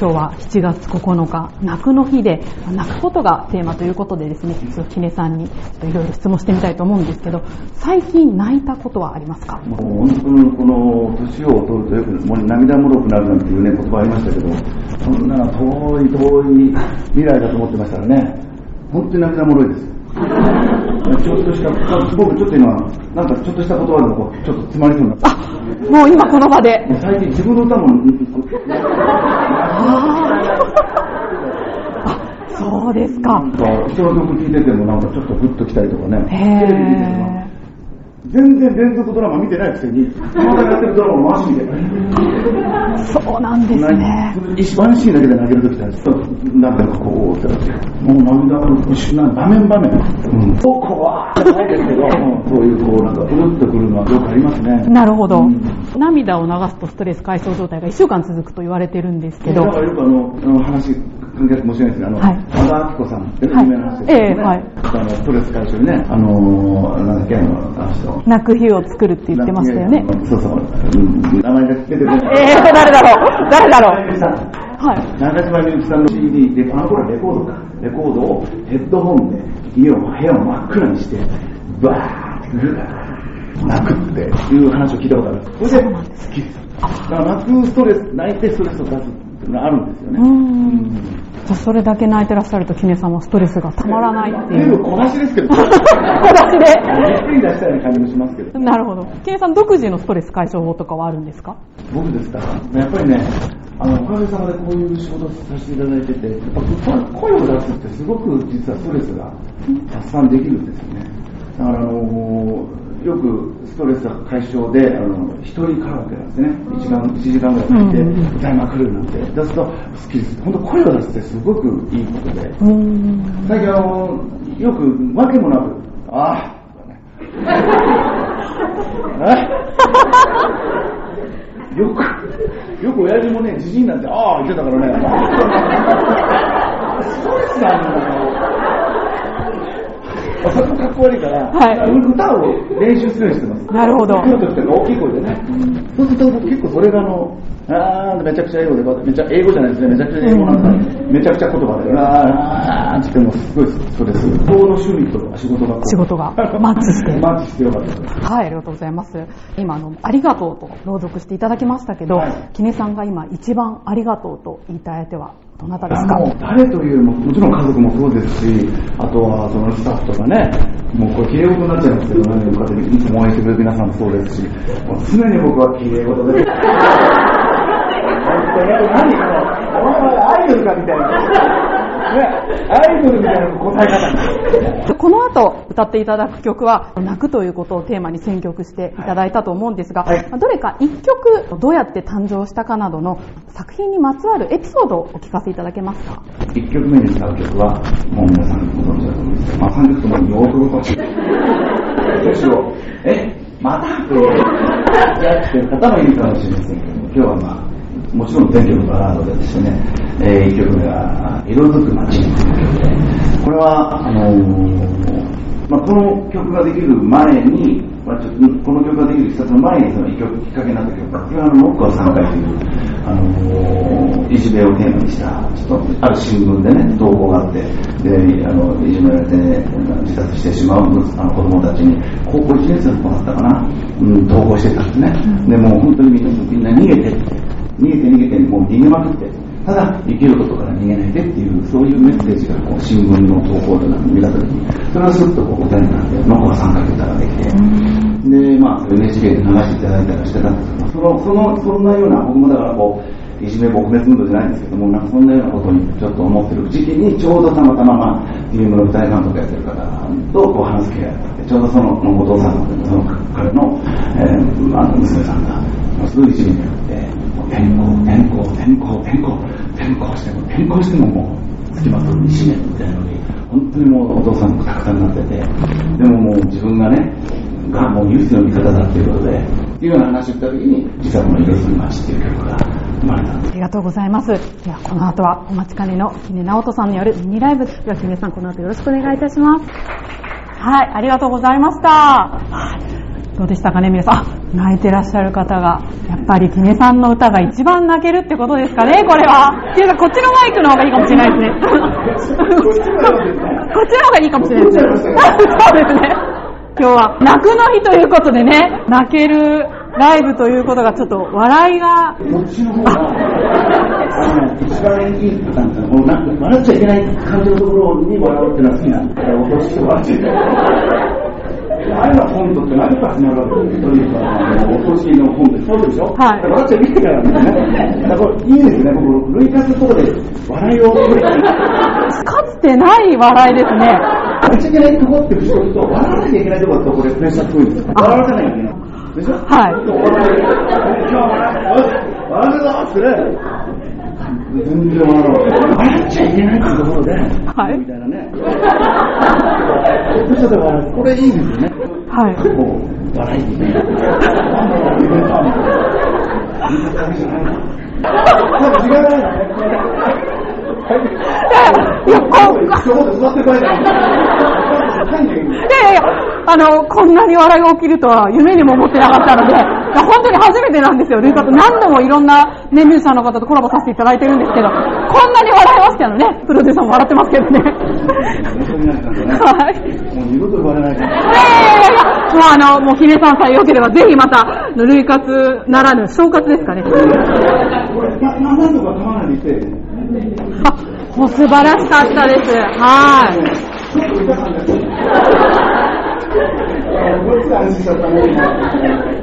今日は7月9日、泣くの日で、泣くことがテーマということでですね、ちょっとさんにいろいろ質問してみたいと思うんですけど、最近泣いたことはありますか？もう本当にこの年を取るとよくもう涙もろくなるなんていうね言葉ありましたけど、そんなの遠い遠い未来だと思ってましたらね、本当に涙もろいです。ちょっとした、僕ちょっと今、なんかちょっとした言葉でこうちょっと詰まりそうになった。あ、もう今この場で。最近自分の歌も、あ、そうですか。なんか人の曲聴いててもなんかちょっとグッときたりとかね。へテレビ見ててもー。全然連続ドラマ見てないくせに、まだやってるドラマ回し見て。そうなんですね。一番シーンだけで投げるときってちょっとなんかこうってなってもう涙のな場面場面、うん、こうわーってないですけど、うんそういうこうなんかうるっとくるのはよくありますね。なるほど、うん涙を流すとストレス解消状態が1週間続くと言われてるんですけどだ、からよくあのあの話関係かもしれないですあの、はい和田アキ子さん有名な話ですね、ええはいあのストレス解消にね、あのなんだっけあのあの人。泣く日を作るって言ってましたよね。そうそう、うん、名前が出て。えー、誰だろう誰だろううはい。中島みゆきさんの CD で、あの頃はレコードか、レコードをヘッドホンで家を、部屋を真っ暗にして、バーって泣くっていう話を聞いたことある。それで好きです。だから泣くストレス、泣いてストレスを出すっていうのがあるんですよね。うーん。じゃあそれだけ泣いてらっしゃると、キネさんはストレスがたまらないっていう。全部小出しですけど、小出しで。ゆっくり出したような感じもしますけど。なるほど。キネさん独自のストレス解消法とかはあるんですか？僕ですか？ら、やっぱりね、あの、おかげさまでこういう仕事をさせていただいてて、やっぱ声を出すってすごく実はストレスが発散できるんですよね。だからあのよくストレス解消で、あの、一人カラオケなんですね。1時間、一時間ぐらいかけてうん歌いまくるなんて。出すと好きです。本当声を出すってすごくいいことで。最近あの、よく、わけもなく、あ あ、えよく、よく親父もね、じじいなんて、ああ、言ってたからね、ストレスなんだよ。かっこ悪いから、はい歌を練習するようにしてます。なるほど来る時とか大きい声でね。そうすると結構それがあの、あーめちゃくちゃ英語で、めちゃ英語じゃないですね、めちゃくちゃ英語なんだ、めちゃくちゃ言葉で、あーあーって言ってもすごいストレス。この趣味と仕事が仕事が マッチしてマッチしてよかったです。はい、ありがとうございます。今、あの、ありがとうと朗読していただきましたけど、はいキネさんが今一番ありがとうと言いたい相手はどなたですか？もう誰というも、もちろん家族もそうですし、あとはそのスタッフとかね、もうこれ綺麗事になっちゃいますけど、何人かでいつも応援してくれる皆さんもそうですし、常に僕は綺麗事で。何この、お前はアイドルかみたいな。ね、アイドルみたいな答え方。この後歌っていただく曲は泣くということをテーマに選曲していただいたと思うんですが、はいどれか一曲どうやって誕生したかなどの作品にまつわるエピソードをお聞かせいただけますか？1曲目に使う曲は、もう皆さんご存知だと思うんですけど、まあ3曲ともよくご存知。むしろ、え、またという、やってる方もいるかもしれませんけど、今日はまあ、もちろん全曲バラードでですね、え1曲目が、色づく街。という曲で、これは、あのーまあ、この曲ができる前に、まあ、ちょこの曲ができる一冊の前にその一曲きっかけになった曲が、これはあの、僕は3回という、あのーいじめをテーマにした、ちょっとある新聞でね、投稿があって、で、あの、いじめられて、ね、自殺してしまうあの子供たちに、高校1年生の子だったかな、うん、投稿してたんですね。で、も本当にみんなみんな逃げてって、逃げて逃げて、もう逃げまくって、ただ生きることから逃げないでっていう、そういうメッセージがこう新聞の投稿でなんか見たときに、それがスッとこう歌になって、ノコが参加歌ができて、で、まあ、NHK で流していただいたりしてたんです。けど、その、その、そんなような、僕もだからこう、いじめ撲滅ムードじゃないんですけども、なんかそんなようなことにちょっと思ってる時期に、ちょうどたまたま、まあ、TM の舞台監督やってる方とこう話す機会があって、ちょうどその、お父さんの、その彼の、えー、あ娘さんが、すごいいじめにあって、転校、転校、転校、転校、転校しても、転校してももう、付きまとういじめみたいなのに、本当にもうお父さんもたくさんになってて、でももう自分がね、がもう唯一の味方だっていうことで、っていうような話を言った時に、実はこの色する街っていう曲が生まれたんです。ありがとうございます。では、この後はお待ちかねのキネ直人さんによるミニライブ。では、キネさん、この後よろしくお願いいたします。はい、ありがとうございました。はいどうでしたかね皆さん。あ、泣いてらっしゃる方が。やっぱりキネさんの歌が一番泣けるってことですかねこれは。っていうか、こっちのマイクの方がいいかもしれないですね。こっちの方がいいかもしれないですね。そうですね。今日は泣くの日ということでね、泣けるライブということがちょっと笑いが、こっちの方が、一番いいパターンってのは、このなんか笑っちゃいけない感じのところに笑うっていうのは好きなんだ。落として笑っちゃいけない。あれは本とって何かつながるというか、お年の本ってそうでしょ？はい笑っちゃいけないからね。だからいいですね、僕、類活のところで笑いをかつてない笑いですね。笑っちゃいけないとこって節とと、笑わなきゃいけないところだと、これプレッシャーすごいんですよ。笑わせないけない。でしょ？はい笑う、笑うぞってね。全然笑わない。笑っちゃいけないってところで、はいみたいなね。これいいですよね。はい。こう、笑いや、あの、こんなに笑いが起きるとは夢にも思ってなかったので、本当に初めてなんですよ。何度もいろんな、ね、ミュージシャンの方とコラボさせていただいてるんですけど、こんなに笑いましたよね。プロデューサーも笑ってますけどね。はい。もう二度とないから。いやいやいやいや、もうあの、もう、ひねさんさえ良ければ、ぜひまた、ルイカツならぬ、小活ですかね。これ、な何度か噛まないでいて、あ、もう素晴らしかったです。はい。ちょっと痛かったです。こっちが安心しちゃったね。